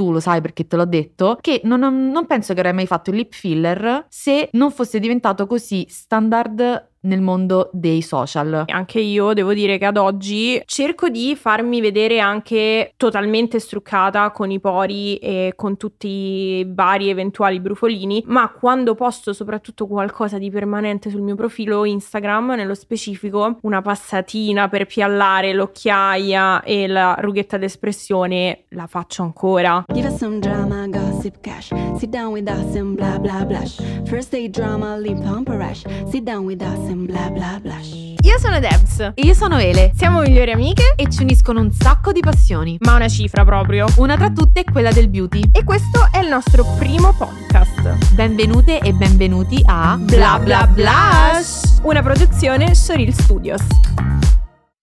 tu lo sai perché te l'ho detto, che non, non penso che avrei mai fatto il lip filler se non fosse diventato così standard nel mondo dei social. Anche io devo dire che ad oggi cerco di farmi vedere anche totalmente struccata con i pori e con tutti i vari eventuali brufolini, ma quando posto soprattutto qualcosa di permanente sul mio profilo Instagram, nello specifico una passatina per piallare l'occhiaia e la rughetta d'espressione, la faccio ancora. Give us some drama, gossip cash. Sit down with us and bla bla bla. First day drama, lip pump rush. Sit down with us bla bla bla. Io sono Debs. E io sono Ele. Siamo migliori amiche e ci uniscono un sacco di passioni. Ma una cifra proprio. Una tra tutte è quella del beauty. E questo è il nostro primo podcast. Benvenute e benvenuti a Bla Bla Blush, una produzione Soril Studios.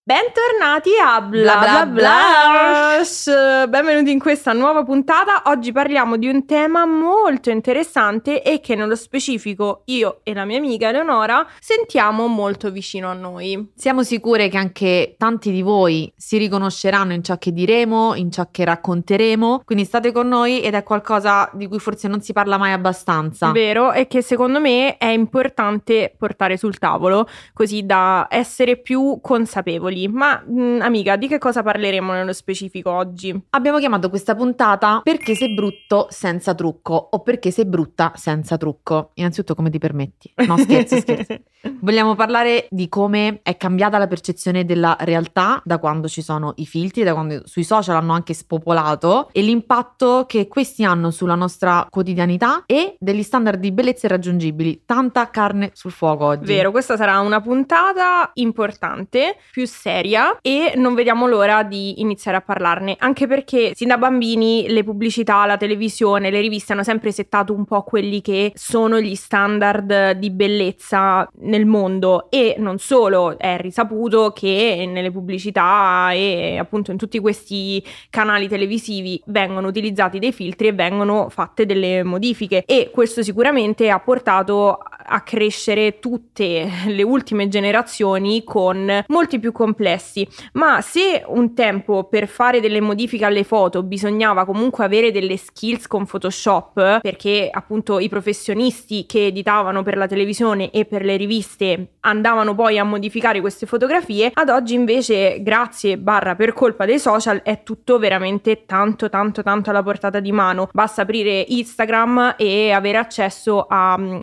Bentornati a Bla Bla Blush! Benvenuti in questa nuova puntata. Oggi parliamo di un tema molto interessante e che nello specifico io e la mia amica Eleonora sentiamo molto vicino a noi. Siamo sicure che anche tanti di voi si riconosceranno in ciò che diremo, in ciò che racconteremo, quindi state con noi ed è qualcosa di cui forse non si parla mai abbastanza. Vero, e che secondo me è importante portare sul tavolo così da essere più consapevoli piccoli. Ma mh, mm, amica, di che cosa parleremo nello specifico oggi? Abbiamo chiamato questa puntata Perché sei brutto senza trucco o perché sei brutta senza trucco. Innanzitutto come ti permetti? No, scherzi, scherzi. Vogliamo parlare di come è cambiata la percezione della realtà da quando ci sono i filtri, da quando sui social hanno anche spopolato e l'impatto che questi hanno sulla nostra quotidianità e degli standard di bellezza irraggiungibili. Tanta carne sul fuoco oggi. Vero, questa sarà una puntata importante, più seria e non vediamo l'ora di iniziare a parlarne, anche perché sin da bambini le pubblicità, la televisione, le riviste hanno sempre settato un po' quelli che sono gli standard di bellezza nel mondo e non solo, è risaputo che nelle pubblicità e appunto in tutti questi canali televisivi vengono utilizzati dei filtri e vengono fatte delle modifiche e questo sicuramente ha portato a crescere tutte le ultime generazioni con molti più complessi, ma se un tempo per fare delle modifiche alle foto bisognava comunque avere delle skills con Photoshop, perché appunto i professionisti che editavano per la televisione e per le riviste andavano poi a modificare queste fotografie, ad oggi invece grazie barra per colpa dei social è tutto veramente tanto tanto tanto alla portata di mano. Basta aprire Instagram e avere accesso a mm,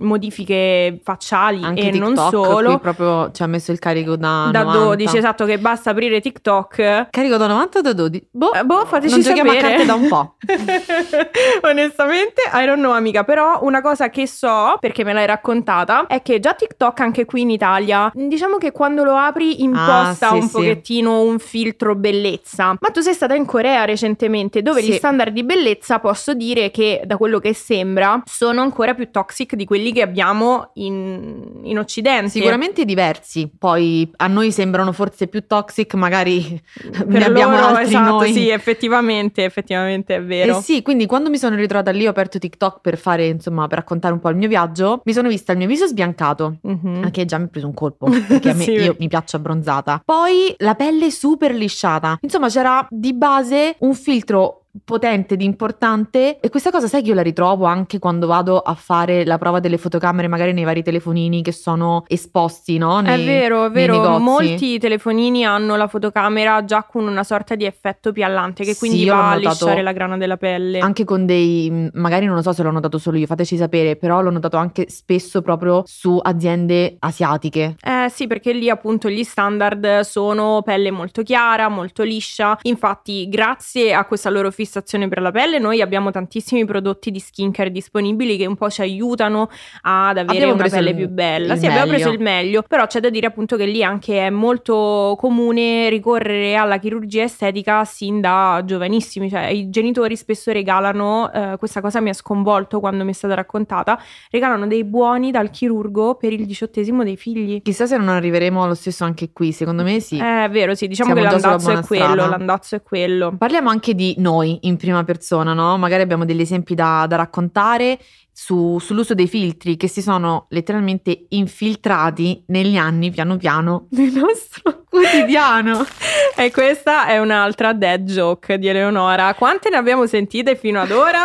modifiche facciali Anche e TikTok, non solo. Proprio ci ha messo il carico da, da 90. 12, esatto, che basta aprire TikTok. Carico da 90 o da 12? Boh, Eh, boh, fateci non giochiamo sapere. a carte da un po'. Onestamente, I don't know, amica. Però una cosa che so, perché me l'hai raccontata, è che già TikTok anche qui in Italia, diciamo che quando lo apri imposta Ah, sì, un sì. pochettino un filtro bellezza. Ma tu sei stata in Corea recentemente, dove Sì. gli standard di bellezza posso dire che, da quello che sembra, sono ancora più toxic di quelli che abbiamo in, in Occidente. Sicuramente diversi, poi a noi sembrano forse più toxic, magari ne Per abbiamo loro, altri esatto, noi. sì, effettivamente, effettivamente è vero. Eh sì, quindi quando mi sono ritrovata lì ho aperto TikTok per fare, insomma, per raccontare un po' il mio viaggio, mi sono vista il mio viso sbiancato. Mhm. Anche già mi ha preso un colpo, perché a me Sì. io mi piaccio abbronzata. Poi la pelle super lisciata. Insomma, c'era di base un filtro potente ed importante e questa cosa sai che io la ritrovo anche quando vado a fare la prova delle fotocamere magari nei vari telefonini che sono esposti no? È Nei- vero, è vero, molti telefonini hanno la fotocamera già con una sorta di effetto piallante che Sì, quindi l'ho va a lisciare la grana della pelle. anche con dei magari non lo so se l'ho notato solo io fateci sapere però l'ho notato anche spesso proprio su aziende asiatiche Eh sì, perché lì appunto gli standard sono pelle molto chiara, molto liscia. Infatti, grazie a questa loro fissazione per la pelle, noi abbiamo tantissimi prodotti di skincare disponibili che un po' ci aiutano ad avere Abbiamo una pelle il- più bella. Sì, abbiamo preso meglio. il meglio, però c'è da dire appunto che lì anche è molto comune ricorrere alla chirurgia estetica sin da giovanissimi, cioè i genitori spesso regalano, eh, questa cosa mi ha sconvolto quando mi è stata raccontata, regalano dei buoni dal chirurgo per il diciottesimo dei figli. chissà se non arriveremo allo stesso anche qui secondo me sì Eh, È vero, sì, diciamo Siamo che l'andazzo è quello, strada. l'andazzo è quello. Parliamo anche di noi in prima persona, no? Magari abbiamo degli esempi da, da raccontare su- sull'uso dei filtri che si sono letteralmente infiltrati negli anni piano piano nel nostro quotidiano. E questa è un'altra dead joke di Eleonora. Quante ne abbiamo sentite fino ad ora?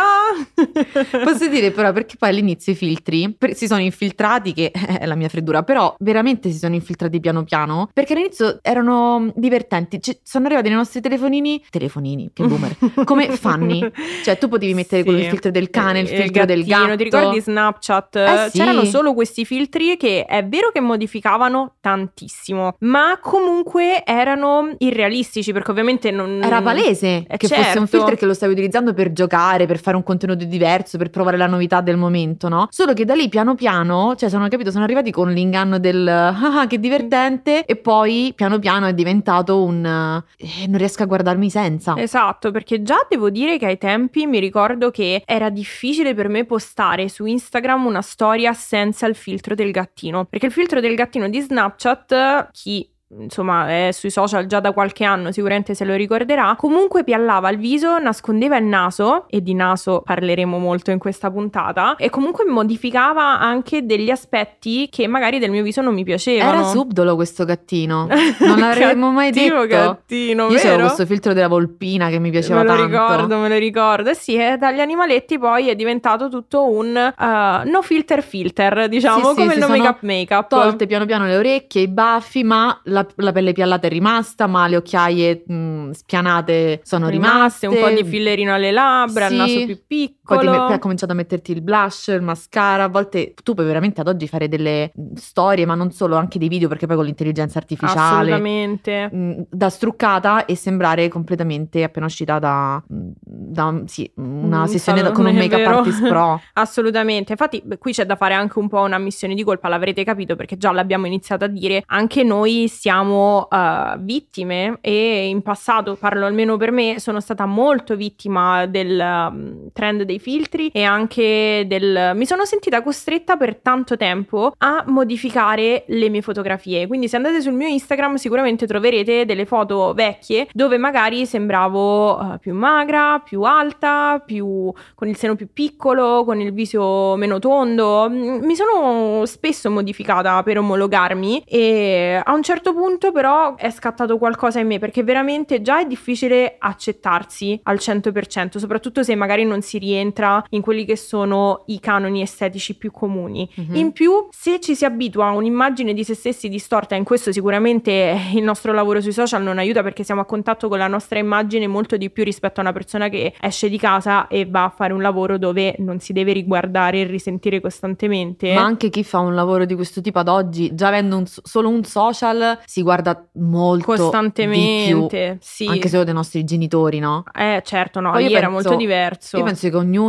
Posso dire però perché poi all'inizio i filtri per- si sono infiltrati, che è la mia freddura, però veramente si sono infiltrati piano piano, perché all'inizio erano divertenti, Ci- sono arrivati nei nostri telefonini, telefonini, che boomer, come fanni, cioè tu potevi mettere Sì. quello il filtro del cane, il Eh, filtro del gattino, gatto. Ti ricordi Snapchat? Eh sì. C'erano solo questi filtri che è vero che modificavano tantissimo, ma comunque erano irrealistici perché ovviamente non... Era palese Eh, che fosse un certo. filtro che lo stavi utilizzando per giocare, per fare un contenuto diverso, per provare la novità del momento, no? Solo che da lì piano piano, cioè sono capito, sono arrivati con l'inganno del ah che divertente e poi piano piano è diventato un eh, non riesco a guardarmi senza. Esatto, perché già devo dire che ai tempi mi ricordo che era difficile per me postare su Instagram una storia senza il filtro del gattino, perché il filtro del gattino di Snapchat, chi insomma è sui social già da qualche anno sicuramente se lo ricorderà comunque piallava il viso nascondeva il naso e di naso parleremo molto in questa puntata e comunque modificava anche degli aspetti che magari del mio viso non mi piacevano Era subdolo questo gattino. Non l'avremmo mai detto. gattino Io c'avevo vero? questo filtro della volpina che mi piaceva me lo tanto. ricordo, me lo ricordo. Eh sì, eh, dagli animaletti poi è diventato tutto un eh, no filter filter, diciamo, Sì, sì, come si il no make up make up. Tolte piano piano le orecchie, i baffi, ma la, la pelle piallata è rimasta, ma le occhiaie mh, spianate sono rimaste. un po' di fillerino alle labbra, il Sì. naso più piccolo. Ti me- poi hai cominciato a metterti il blush, il mascara. A volte tu puoi veramente ad oggi fare delle mh, storie, ma non solo, anche dei video, perché poi con l'intelligenza artificiale. Assolutamente. mh, Da struccata e sembrare completamente appena uscita da, da, sì, una Un sessione da- con un make up vero? artist pro. Assolutamente, infatti beh, qui c'è da fare anche un po' una missione di colpa, l'avrete capito perché già l'abbiamo iniziato a dire, anche noi siamo eh, vittime e in passato, parlo almeno per me, sono stata molto vittima del um, trend dei filtri e anche del... mi sono sentita costretta per tanto tempo a modificare le mie fotografie, quindi se andate sul mio Instagram sicuramente troverete delle foto vecchie dove magari sembravo eh, più magra, più alta, più con il seno più piccolo, con il viso meno tondo. Mm, Mi sono spesso modificata per omologarmi e a un certo punto però è scattato qualcosa in me perché veramente già è difficile accettarsi al 100%, soprattutto se magari non si rientra in quelli che sono i canoni estetici più comuni. Mhm. In più, se ci si abitua a un'immagine di se stessi distorta, in questo sicuramente il nostro lavoro sui social non aiuta perché siamo a contatto con la nostra immagine molto di più rispetto a una persona che esce di casa e va a fare un lavoro dove non si deve riguardare e risentire costantemente. Ma anche chi fa un lavoro di questo tipo ad oggi, già avendo un so- solo un social, si guarda molto di più, costantemente, sì. anche solo dei nostri genitori, no? Eh, certo, no, Poi lì era penso- molto diverso. Io penso che ognuno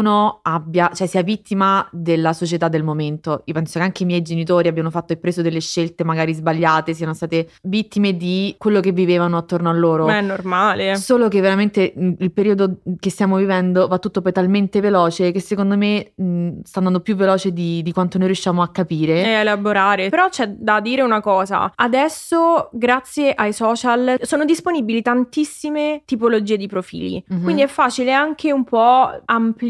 abbia, cioè sia vittima della società del momento. Io penso che anche i miei genitori abbiano fatto e preso delle scelte magari sbagliate, siano state vittime di quello che vivevano attorno a loro. Ma è normale. Solo che veramente mh, il periodo che stiamo vivendo va tutto poi talmente veloce che secondo me mh, sta andando più veloce di, di quanto noi riusciamo a capire. e elaborare. Però c'è da dire una cosa: adesso, grazie ai social, sono disponibili tantissime tipologie di profili. Mhm. Quindi è facile anche un po' ampliare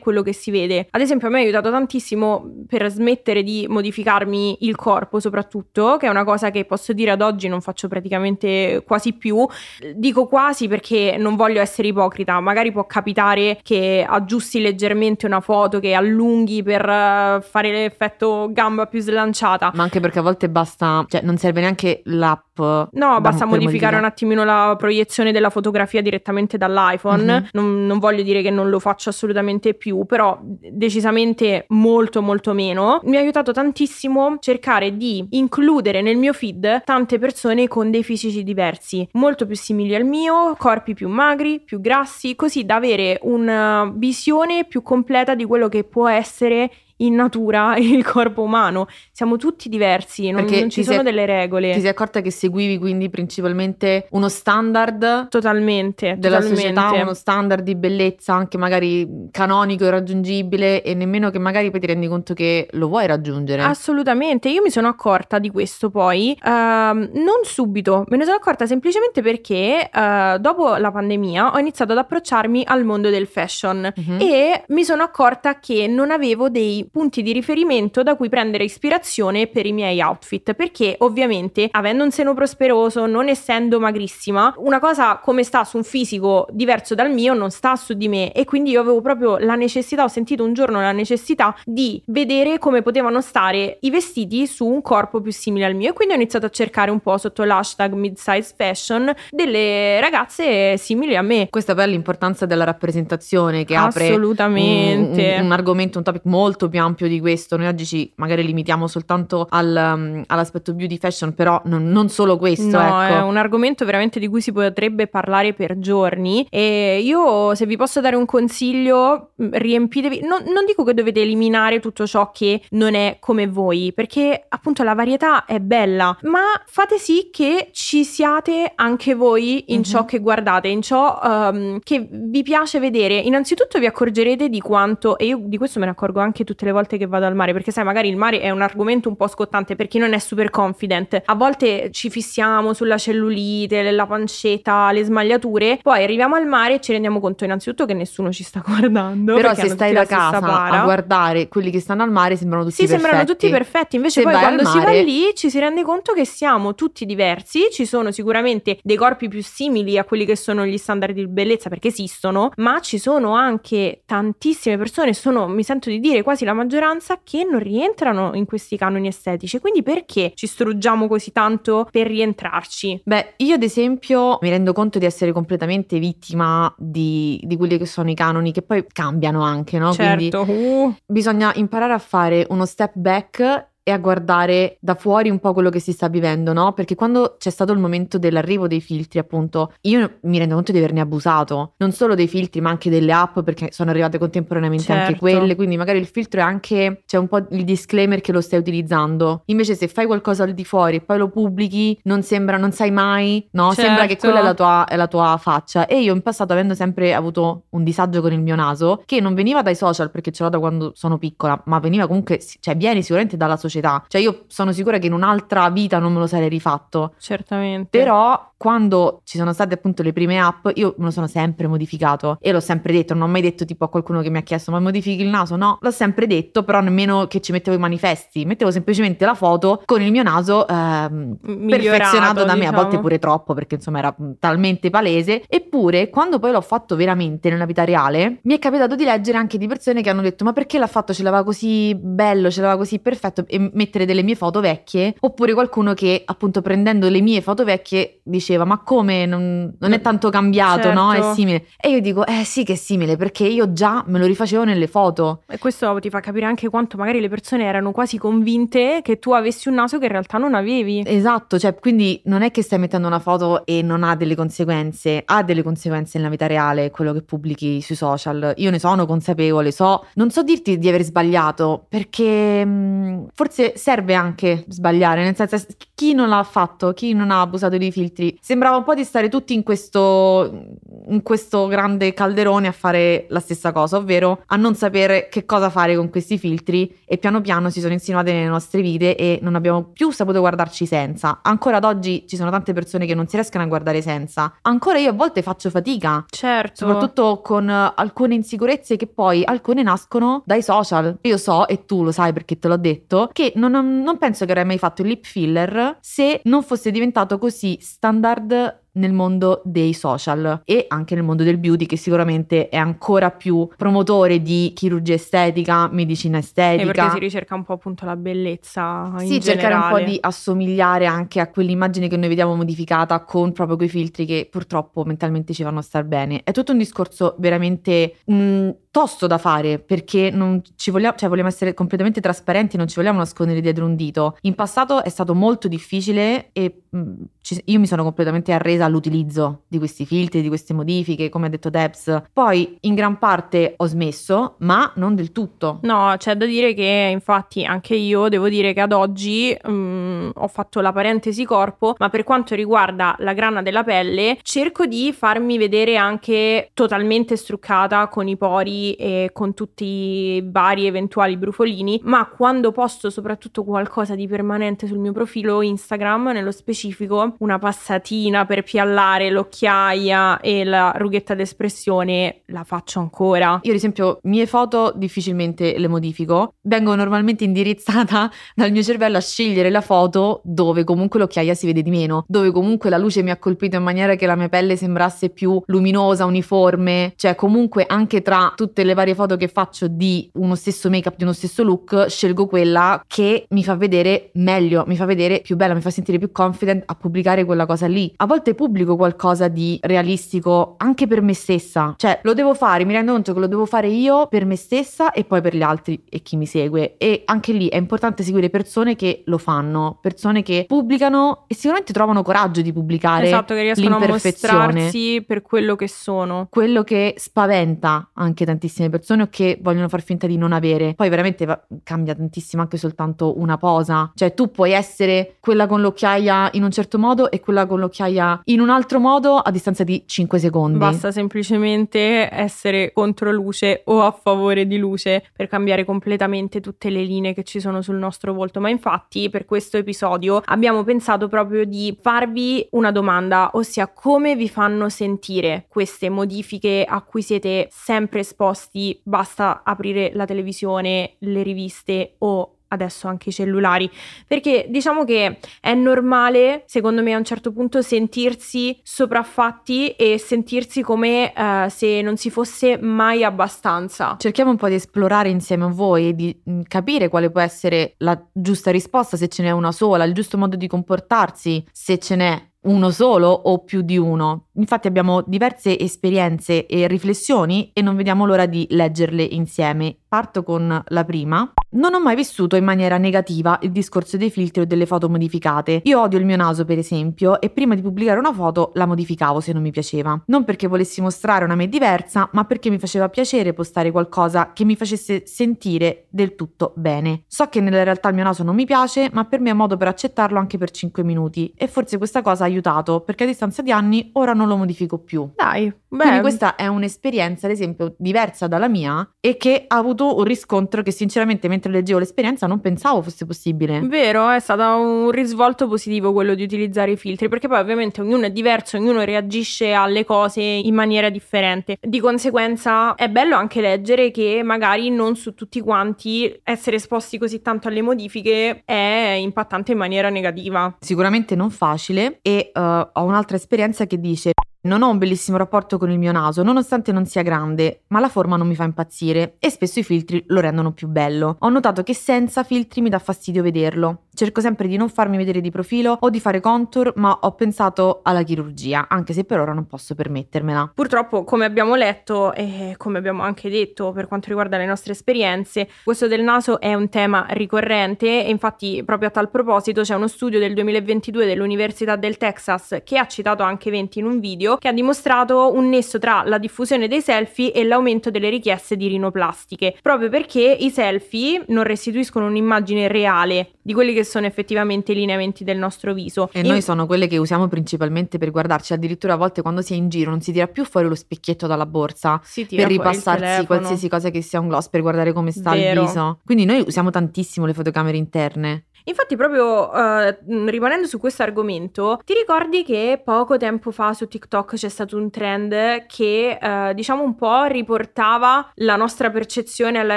quello che si vede. Ad esempio, a me ha aiutato tantissimo per smettere di modificarmi il corpo, soprattutto, che è una cosa che posso dire ad oggi non faccio praticamente quasi più. Dico quasi perché non voglio essere ipocrita. Magari può capitare che aggiusti leggermente una foto, che allunghi per eh, fare l'effetto gamba più slanciata. Ma anche perché a volte basta, cioè non serve neanche l'app. No, basta per modificare un attimino la proiezione della fotografia direttamente dall'iPhone. Mhm. non, non voglio dire che non lo faccio assolutamente più, però decisamente molto molto meno. Mi ha aiutato tantissimo cercare di includere nel mio feed tante persone con dei fisici diversi, molto più simili al mio, corpi più magri, più grassi, così da avere una visione più completa di quello che può essere in natura il corpo umano. Siamo tutti diversi, non, non ci sono sei- delle regole. Ti sei accorta che seguivi quindi principalmente uno standard Totalmente, della totalmente. società, uno standard di bellezza anche magari canonico e raggiungibile e nemmeno che magari poi ti rendi conto che lo vuoi raggiungere. Assolutamente, io mi sono accorta di questo poi, ehm, non subito, me ne sono accorta semplicemente perché eh, dopo la pandemia ho iniziato ad approcciarmi al mondo del fashion Mhm. e mi sono accorta che non avevo dei punti di riferimento da cui prendere ispirazione per i miei outfit, perché ovviamente avendo un seno prosperoso, non essendo magrissima, una cosa come sta su un fisico diverso dal mio non sta su di me e quindi io avevo proprio la necessità, ho sentito un giorno la necessità di vedere come potevano stare i vestiti su un corpo più simile al mio e quindi ho iniziato a cercare un po' sotto l'hashtag mid-size fashion delle ragazze simili a me. Questa è l'importanza della rappresentazione che apre Assolutamente. un, un- un argomento, un topic molto più ampio di questo. Noi oggi ci magari limitiamo soltanto al, um, all'aspetto beauty fashion, però non, non solo questo. No, ecco. è un argomento veramente di cui si potrebbe parlare per giorni e io se vi posso dare un consiglio mh, riempitevi, non, non dico che dovete eliminare tutto ciò che non è come voi perché appunto la varietà è bella ma fate sì che ci siate anche voi in Mhm. ciò che guardate, in ciò ehm, che vi piace vedere. Innanzitutto vi accorgerete di quanto, e io di questo me ne accorgo anche tutte le volte che vado al mare perché sai magari il mare è un argomento un po' scottante per chi non è super confident. A volte ci fissiamo sulla cellulite, la pancetta, le smagliature, poi arriviamo al mare e ci rendiamo conto innanzitutto che nessuno ci sta guardando. Però se stai da casa para. a guardare quelli che stanno al mare sembrano tutti Sì, perfetti. sembrano tutti perfetti, invece Se poi quando si va mare- lì ci si rende conto che siamo tutti diversi, ci sono sicuramente dei corpi più simili a quelli che sono gli standard di bellezza perché esistono, ma ci sono anche tantissime persone, sono, mi sento di dire quasi la maggioranza, che non rientrano in questi canoni estetici, quindi perché ci struggiamo così tanto per rientrarci? Beh, io ad esempio mi rendo conto di essere completamente vittima di, di quelli che sono i canoni che poi cambiano anche, no? Quindi certo, uh, bisogna imparare a fare uno step back e a guardare da fuori un po' quello che si sta vivendo, no? Perché quando c'è stato il momento dell'arrivo dei filtri, appunto, io mi rendo conto di averne abusato, non solo dei filtri, ma anche delle app, perché sono arrivate contemporaneamente anche Certo. quelle, quindi magari il filtro è anche c'è un po' il disclaimer che lo stai utilizzando. Invece se fai qualcosa al di fuori e poi lo pubblichi, non sembra, non sai mai, no? Sembra che Certo. quella è la tua, è la tua faccia. E io in passato, avendo sempre avuto un disagio con il mio naso, che non veniva dai social perché ce l'ho da quando sono piccola, ma veniva comunque, cioè viene sicuramente dalla società. Cioè io sono sicura che in un'altra vita non me lo sarei rifatto. certamente. Però quando ci sono state appunto le prime app, io me lo sono sempre modificato e l'ho sempre detto, non ho mai detto tipo a qualcuno che mi ha chiesto ma modifichi il naso? No, l'ho sempre detto, però nemmeno che ci mettevo i manifesti, mettevo semplicemente la foto con il mio naso ehm, perfezionato da me, a diciamo. volte pure troppo perché insomma era talmente palese. Eppure quando poi l'ho fatto veramente nella vita reale, mi è capitato di leggere anche di persone che hanno detto ma perché l'ha fatto? Ce l'aveva così bello, ce l'aveva così perfetto e mettere delle mie foto vecchie oppure qualcuno che appunto prendendo le mie foto vecchie diceva ma come non, non è tanto cambiato, no? È Certo. simile. E io dico eh sì che è simile perché io già me lo rifacevo nelle foto. E questo ti fa capire anche quanto magari le persone erano quasi convinte che tu avessi un naso che in realtà non avevi. Esatto, cioè quindi non è che stai mettendo una foto e non ha delle conseguenze, ha delle conseguenze nella vita reale quello che pubblichi sui social. Io ne sono consapevole, so, non so dirti di aver sbagliato perché mh, forse serve anche sbagliare, nel senso chi non l'ha fatto, chi non ha abusato dei filtri, sembrava un po' di stare tutti in questo in questo grande calderone a fare la stessa cosa, ovvero a non sapere che cosa fare con questi filtri e piano piano si sono insinuati nelle nostre vite e non abbiamo più saputo guardarci senza. Ancora ad oggi ci sono tante persone che non si riescono a guardare senza. Ancora io a volte faccio fatica, Certo. soprattutto con alcune insicurezze che poi alcune nascono dai social. Io so, e tu lo sai perché te l'ho detto, che non, non penso che avrei mai fatto il lip filler se non fosse diventato così standard nel mondo dei social e anche nel mondo del beauty che sicuramente è ancora più promotore di chirurgia estetica, medicina E estetica. perché si ricerca un po' appunto la bellezza in Sì, cercare un po' generale. di assomigliare anche a quell'immagine che noi vediamo modificata con proprio quei filtri che purtroppo mentalmente ci fanno star bene. È tutto un discorso veramente mh, tosto da fare perché non ci vogliamo, cioè vogliamo essere completamente trasparenti, non ci vogliamo nascondere dietro un dito. In passato è stato molto difficile e mh, ci- io mi sono completamente arresa dall'utilizzo di questi filtri, di queste modifiche, come ha detto Debs. Poi in gran parte ho smesso, ma non del tutto. No, c'è da dire che infatti anche io devo dire che ad oggi um, ho fatto la parentesi corpo, ma per quanto riguarda la grana della pelle, cerco di farmi vedere anche totalmente struccata con i pori e con tutti i vari eventuali brufolini, ma quando posto soprattutto qualcosa di permanente sul mio profilo Instagram, nello specifico una passatina per piallare l'occhiaia e la rughetta d'espressione, la faccio ancora. Io ad esempio mie foto difficilmente le modifico, vengo normalmente indirizzata dal mio cervello a scegliere la foto dove comunque l'occhiaia si vede di meno, dove comunque la luce mi ha colpito in maniera che la mia pelle sembrasse più luminosa, uniforme, cioè comunque anche tra tutte le varie foto che faccio di uno stesso make-up, di uno stesso look, scelgo quella che mi fa vedere meglio, mi fa vedere più bella, mi fa sentire più confident a pubblicare quella cosa lì. A volte pubblico qualcosa di realistico anche per me stessa, cioè lo devo fare, mi rendo conto che lo devo fare io per me stessa e poi per gli altri e chi mi segue. E anche lì è importante seguire persone che lo fanno, persone che pubblicano e sicuramente trovano coraggio di pubblicare esatto, che riescono a mostrarsi per quello che sono. Quello che spaventa anche tantissime persone o che vogliono far finta di non avere. Poi veramente va- cambia tantissimo anche soltanto una posa. Cioè tu puoi essere quella con l'occhiaia in un certo modo e quella con l'occhiaia in un altro modo a distanza di 5 secondi. Basta semplicemente essere contro luce o a favore di luce per cambiare completamente tutte le linee che ci sono sul nostro volto. Ma infatti per questo episodio abbiamo pensato proprio di farvi una domanda, ossia come vi fanno sentire queste modifiche a cui siete sempre esposti, basta aprire la televisione, le riviste o adesso anche i cellulari, perché diciamo che è normale, secondo me a un certo punto, sentirsi sopraffatti e sentirsi come uh, se non si fosse mai abbastanza. Cerchiamo un po' di esplorare insieme a voi e di mm, capire quale può essere la giusta risposta, se ce n'è una sola, il giusto modo di comportarsi, se ce n'è uno solo o più di uno. Infatti abbiamo diverse esperienze e riflessioni e non vediamo l'ora di leggerle insieme. Parto con la prima. Non ho mai vissuto in maniera negativa il discorso dei filtri o delle foto modificate. Io odio il mio naso, per esempio, e prima di pubblicare una foto la modificavo se non mi piaceva. Non perché volessi mostrare una me diversa, ma perché mi faceva piacere postare qualcosa che mi facesse sentire del tutto bene. So che nella realtà il mio naso non mi piace, ma per me è un modo per accettarlo anche per 5 minuti e forse questa cosa aiutato perché a distanza di anni ora non lo modifico più. Dai, beh. Quindi questa è un'esperienza, ad esempio, diversa dalla mia e che ha avuto un riscontro che sinceramente mentre leggevo l'esperienza non pensavo fosse possibile. Vero, è stato un risvolto positivo quello di utilizzare i filtri perché poi ovviamente ognuno è diverso, ognuno reagisce alle cose in maniera differente. Di conseguenza è bello anche leggere che magari non su tutti quanti essere esposti così tanto alle modifiche è impattante in maniera negativa. Sicuramente non facile e uh, ho un'altra esperienza che dice non ho un bellissimo rapporto con il mio naso, nonostante non sia grande, ma la forma non mi fa impazzire e spesso i filtri lo rendono più bello. Ho notato che senza filtri mi dà fastidio vederlo. Cerco sempre di non farmi vedere di profilo o di fare contour, ma ho pensato alla chirurgia, anche se per ora non posso permettermela. Purtroppo, come abbiamo letto e come abbiamo anche detto per quanto riguarda le nostre esperienze, questo del naso è un tema ricorrente e infatti proprio a tal proposito c'è uno studio del 2022 dell'Università del Texas che ha citato anche 20 in un video che ha dimostrato un nesso tra la diffusione dei selfie e l'aumento delle richieste di rinoplastiche, proprio perché i selfie non restituiscono un'immagine reale di quelli che sono effettivamente i lineamenti del nostro viso. E in... noi sono quelle che usiamo principalmente per guardarci, addirittura a volte quando si è in giro non si tira più fuori lo specchietto dalla borsa per ripassarsi qualsiasi cosa che sia un gloss per guardare come sta Vero. il viso. Quindi noi usiamo tantissimo le fotocamere interne. Infatti, proprio uh, rimanendo su questo argomento, ti ricordi che poco tempo fa su TikTok c'è stato un trend che, uh, diciamo, un po' riportava la nostra percezione alla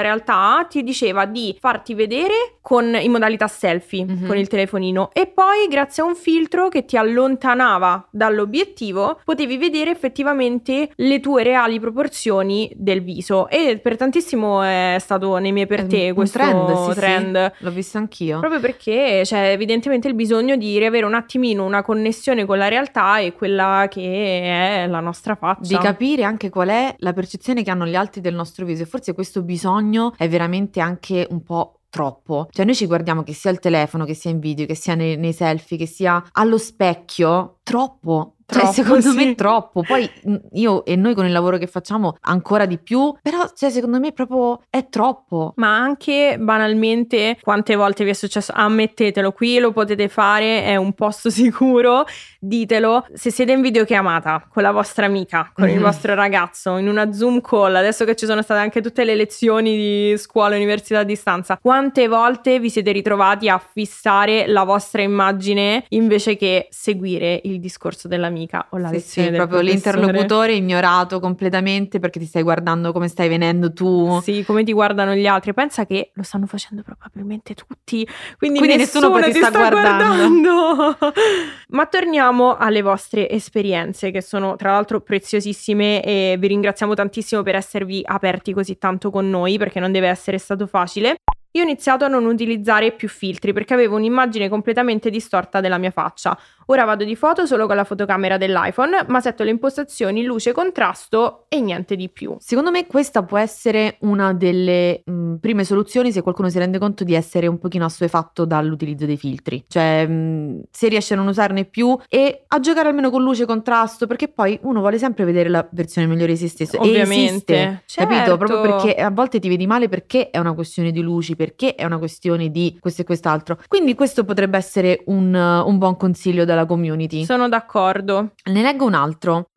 realtà? Ti diceva di farti vedere con, in modalità selfie mm-hmm. con il telefonino e poi, grazie a un filtro che ti allontanava dall'obiettivo, potevi vedere effettivamente le tue reali proporzioni del viso. E per tantissimo è stato nei miei per te questo trend. Sì, trend. Sì, l'ho visto anch'io. Proprio perché perché c'è evidentemente il bisogno di riavere un attimino una connessione con la realtà e quella che è la nostra faccia. Di capire anche qual è la percezione che hanno gli altri del nostro viso e forse questo bisogno è veramente anche un po' troppo. Cioè noi ci guardiamo che sia al telefono, che sia in video, che sia nei, nei selfie, che sia allo specchio troppo. Troppo, cioè, secondo sì. me troppo. Poi mh, io e noi con il lavoro che facciamo ancora di più, però cioè, secondo me proprio è troppo. Ma anche banalmente, quante volte vi è successo? Ammettetelo, qui lo potete fare, è un posto sicuro, ditelo. Se siete in videochiamata con la vostra amica, con il Mhm. vostro ragazzo, in una Zoom call, adesso che ci sono state anche tutte le lezioni di scuola università a distanza, quante volte vi siete ritrovati a fissare la vostra immagine invece che seguire il discorso dell'amica o la Sì, lezione sì, del proprio professore? l'interlocutore ignorato completamente perché ti stai guardando come stai venendo tu. Sì, come ti guardano gli altri. Pensa che lo stanno facendo probabilmente tutti. Quindi, Quindi nessuno poi ti sta guardando. guardando. Ma torniamo alle vostre esperienze, che sono tra l'altro preziosissime e vi ringraziamo tantissimo per esservi aperti così tanto con noi, perché non deve essere stato facile. Io ho iniziato a non utilizzare più filtri perché avevo un'immagine completamente distorta della mia faccia. Ora vado di foto solo con la fotocamera dell'iPhone, ma setto le impostazioni luce, contrasto e niente di più. Secondo me questa può essere una delle mh, prime soluzioni se qualcuno si rende conto di essere un pochino assuefatto dall'utilizzo dei filtri. Cioè, mh, se riesce a non usarne più e a giocare almeno con luce e contrasto, perché poi uno vuole sempre vedere la versione migliore di se stesso. E Ovviamente, esiste, capito? certo. Proprio perché a volte ti vedi male perché è una questione di luci, perché è una questione di questo e quest'altro. Quindi questo potrebbe essere un, un buon consiglio dalla community. Sono d'accordo. Ne leggo un altro.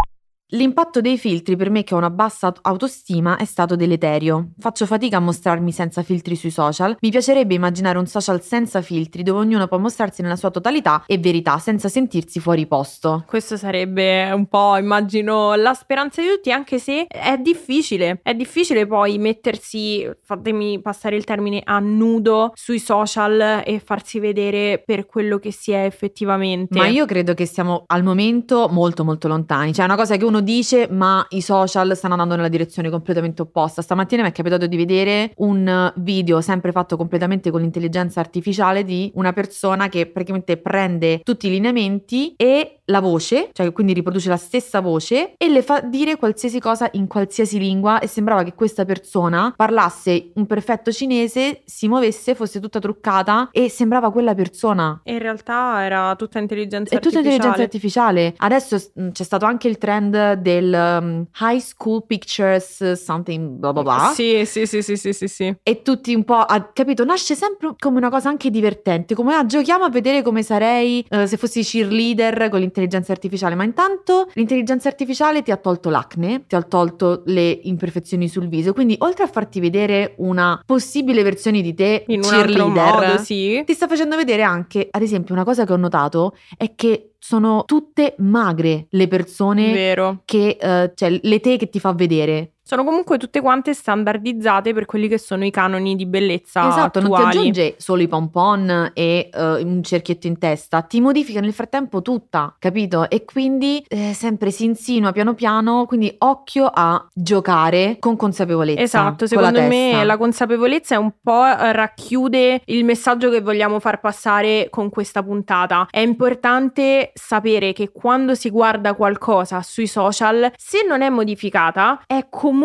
L'impatto dei filtri per me che ho una bassa aut- autostima è stato deleterio. Faccio fatica a mostrarmi senza filtri sui social. Mi piacerebbe immaginare un social senza filtri dove ognuno può mostrarsi nella sua totalità e verità senza sentirsi fuori posto. Questo sarebbe un po', immagino, la speranza di tutti, anche se è difficile. È difficile poi mettersi, fatemi passare il termine, a nudo sui social e farsi vedere per quello che si è effettivamente. Ma io credo che siamo al momento molto molto lontani. Cioè è una cosa che uno dice ma i social stanno andando nella direzione completamente opposta. Stamattina mi è capitato di vedere un video sempre fatto completamente con l'intelligenza artificiale di una persona che praticamente prende tutti i lineamenti e la voce, cioè quindi riproduce la stessa voce e le fa dire qualsiasi cosa in qualsiasi lingua e sembrava che questa persona parlasse un perfetto cinese, si muovesse, fosse tutta truccata e sembrava quella persona. In realtà era tutta intelligenza È tutta artificiale. intelligenza artificiale. Adesso mh, c'è stato anche il trend del um, high school pictures, something bla bla bla. Sì, sì, sì, sì, sì, sì, sì. E tutti un po', ha capito, nasce sempre come una cosa anche divertente, come ah, giochiamo a vedere come sarei eh, se fossi cheerleader con l'intelligenza artificiale, ma intanto l'intelligenza artificiale ti ha tolto l'acne, ti ha tolto le imperfezioni sul viso, quindi oltre a farti vedere una possibile versione di te In un altro modo, sì. ti sta facendo vedere anche, ad esempio, una cosa che ho notato è che sono tutte magre le persone Vero. che, eh, cioè le te che ti fa vedere. Sono comunque tutte quante standardizzate per quelli che sono i canoni di bellezza esatto, non ti attuali. aggiunge solo i pompon e eh, un cerchietto in testa, ti modifica nel frattempo tutta, capito? E quindi eh, sempre si insinua piano piano, quindi occhio a giocare con consapevolezza. Esatto, con la secondo me testa. la consapevolezza è un po' eh, racchiude il messaggio che vogliamo far passare con questa puntata. È importante sapere che quando si guarda qualcosa sui social, se non è modificata, è comunque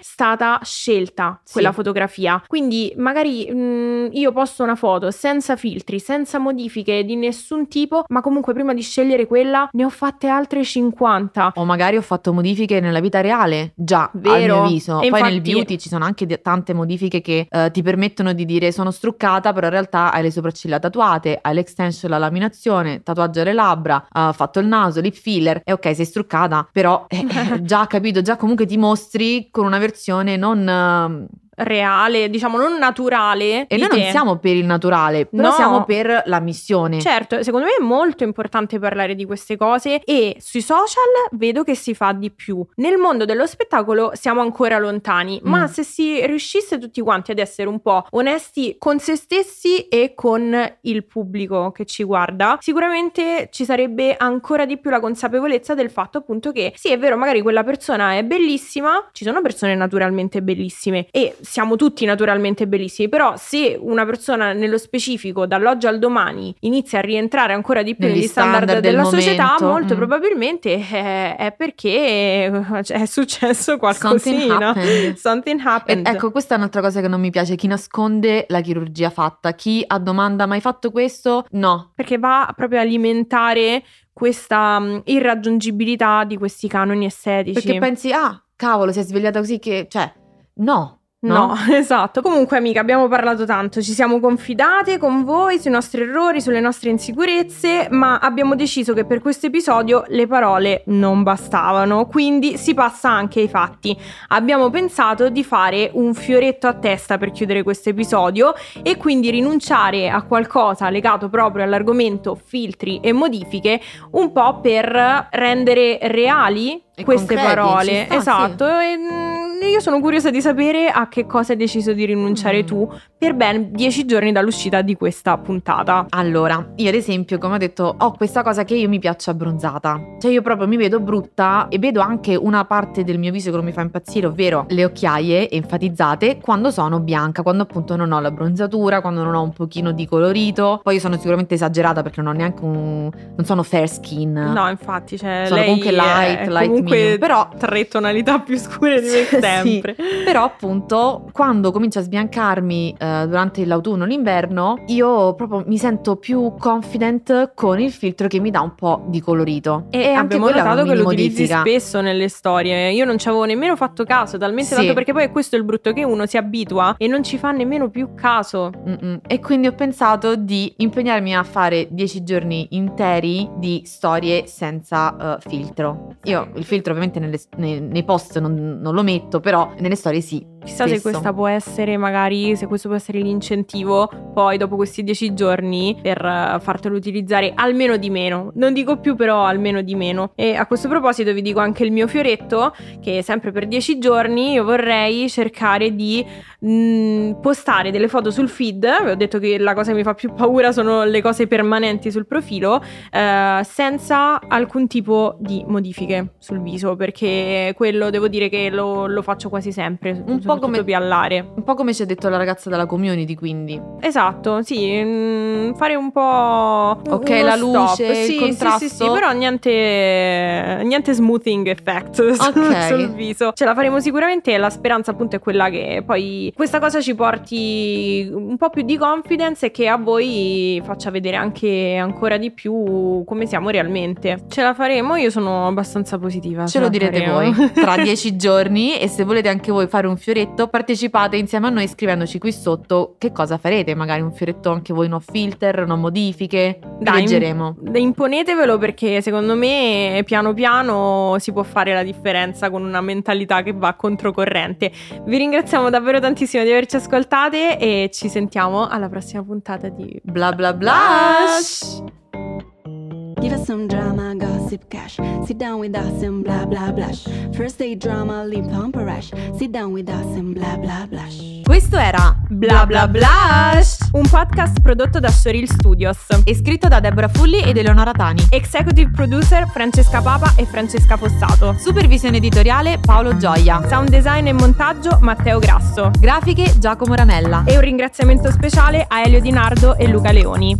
stata scelta Sì. quella fotografia. Quindi magari mh, io posto una foto senza filtri, senza modifiche di nessun tipo, ma comunque prima di scegliere quella ne ho fatte altre 50. O magari ho fatto modifiche nella vita reale, già, Vero. al mio viso. E Poi nel infatti- beauty ci sono anche tante modifiche che eh, ti permettono di dire sono struccata, però in realtà hai le sopracciglia tatuate, hai l'extension, la laminazione, tatuaggio alle labbra, ha fatto il naso, lip filler. E ok, sei struccata, però eh, eh, già capito, già comunque ti mostri con una versione non... Reale, diciamo non naturale. e noi te. non siamo per il naturale, però No. siamo per la missione. Certo, secondo me è molto importante parlare di queste cose e sui social vedo che si fa di più. Nel mondo dello spettacolo siamo ancora lontani, Mm. ma se si riuscisse tutti quanti ad essere un po' onesti con se stessi e con il pubblico che ci guarda, sicuramente ci sarebbe ancora di più la consapevolezza del fatto appunto che sì, è vero, magari quella persona è bellissima, ci sono persone naturalmente bellissime e siamo tutti naturalmente bellissimi, però se una persona nello specifico dall'oggi al domani inizia a rientrare ancora di più Negli negli standard, standard della del società, momento, molto mm. probabilmente è, è perché è successo Something qualcosina. happened. Something E- happened. ecco, questa è un'altra cosa che non mi piace, chi nasconde la chirurgia fatta, chi a domanda mai fatto questo? No. perché va proprio a alimentare questa mh, irraggiungibilità di questi canoni estetici. Perché pensi, ah, cavolo, si è svegliata così che, cioè, no. No, esatto. Comunque, amica, abbiamo parlato tanto, ci siamo confidate con voi sui nostri errori, sulle nostre insicurezze, ma abbiamo deciso che per questo episodio le parole non bastavano, quindi si passa anche ai fatti. Abbiamo pensato di fare un fioretto a testa per chiudere questo episodio e quindi rinunciare a qualcosa legato proprio all'argomento filtri e modifiche, un po' per rendere reali E queste concreti, parole. sta, esatto. E, mm, io sono curiosa di sapere a che cosa hai deciso di rinunciare Mm. tu per ben dieci giorni dall'uscita di questa puntata. Allora, io ad esempio, come ho detto, ho questa cosa che io mi piaccio abbronzata. Cioè io proprio mi vedo brutta e vedo anche una parte del mio viso che non mi fa impazzire, ovvero le occhiaie enfatizzate quando sono bianca, quando appunto non ho la bronzatura, quando non ho un pochino di colorito. Poi io sono sicuramente esagerata perché non ho neanche un... non sono fair skin. No, infatti, cioè, Sono lei comunque light, light comunque però- tre tonalità più scure di me Sì, sempre. Però appunto quando comincia a sbiancarmi eh, durante l'autunno e l'inverno io proprio mi sento più confident con il filtro che mi dà un po' di colorito. E, anche abbiamo notato che lo utilizzi modifica. spesso nelle storie. Io non ci avevo nemmeno fatto caso, talmente Sì. tanto perché poi questo è il brutto che uno si abitua e non ci fa nemmeno più caso. Mm-mm. E quindi ho pensato di impegnarmi a fare 10 giorni interi di storie senza eh, filtro. Io il filtro ovviamente nelle- nei, nei post non, non lo metto, però nelle storie sì. Chissà se spesso. questa può essere magari, se questo può essere l'incentivo poi dopo questi dieci giorni per eh, fartelo utilizzare almeno di meno. Non dico più però almeno di meno. E a questo proposito vi dico anche il mio fioretto che sempre per dieci giorni io vorrei cercare di mh, postare delle foto sul feed. Vi ho detto che la cosa che mi fa più paura sono le cose permanenti sul profilo eh, senza alcun tipo di modifiche sul viso perché quello devo dire che lo, lo faccio quasi sempre. Un po' come- piallare. Un po' come ci ha detto la ragazza della community, quindi. Esatto, sì, mm, fare un po' Ok, la stop. luce, il sì, sì, sì, contrasto. sì, però niente, niente smoothing effect sul, Ok. sul viso. Ce la faremo sicuramente e la speranza appunto è quella che poi questa cosa ci porti un po' più di confidence e che a voi faccia vedere anche ancora di più come siamo realmente. Ce la faremo, io sono abbastanza positiva. Ce lo direte faremo. voi tra dieci giorni e se volete anche voi fare un fioretto partecipate insieme a noi scrivendoci qui sotto che cosa farete, magari un fioretto anche voi no filter, no modifiche, Dai, leggeremo. Imponetevelo perché secondo me piano piano si può fare la differenza con una mentalità che va controcorrente. Vi ringraziamo davvero tantissimo di averci ascoltate e ci sentiamo alla prossima puntata di Bla bla bla. Blush. Give us some drama, gossip cash. Sit down with us and blah blah blush. First day drama, lip pump rush. Sit down with us and blah blah blush. Questo era Bla Bla Blush, un podcast prodotto da Soril Studios. e scritto da Deborah Fulli ed Eleonora Tani. Executive producer Francesca Papa e Francesca Fossato. Supervisione editoriale Paolo Gioia. Sound design e montaggio Matteo Grasso. Grafiche Giacomo Ramella. E un ringraziamento speciale a Elio Di Nardo e Luca Leoni.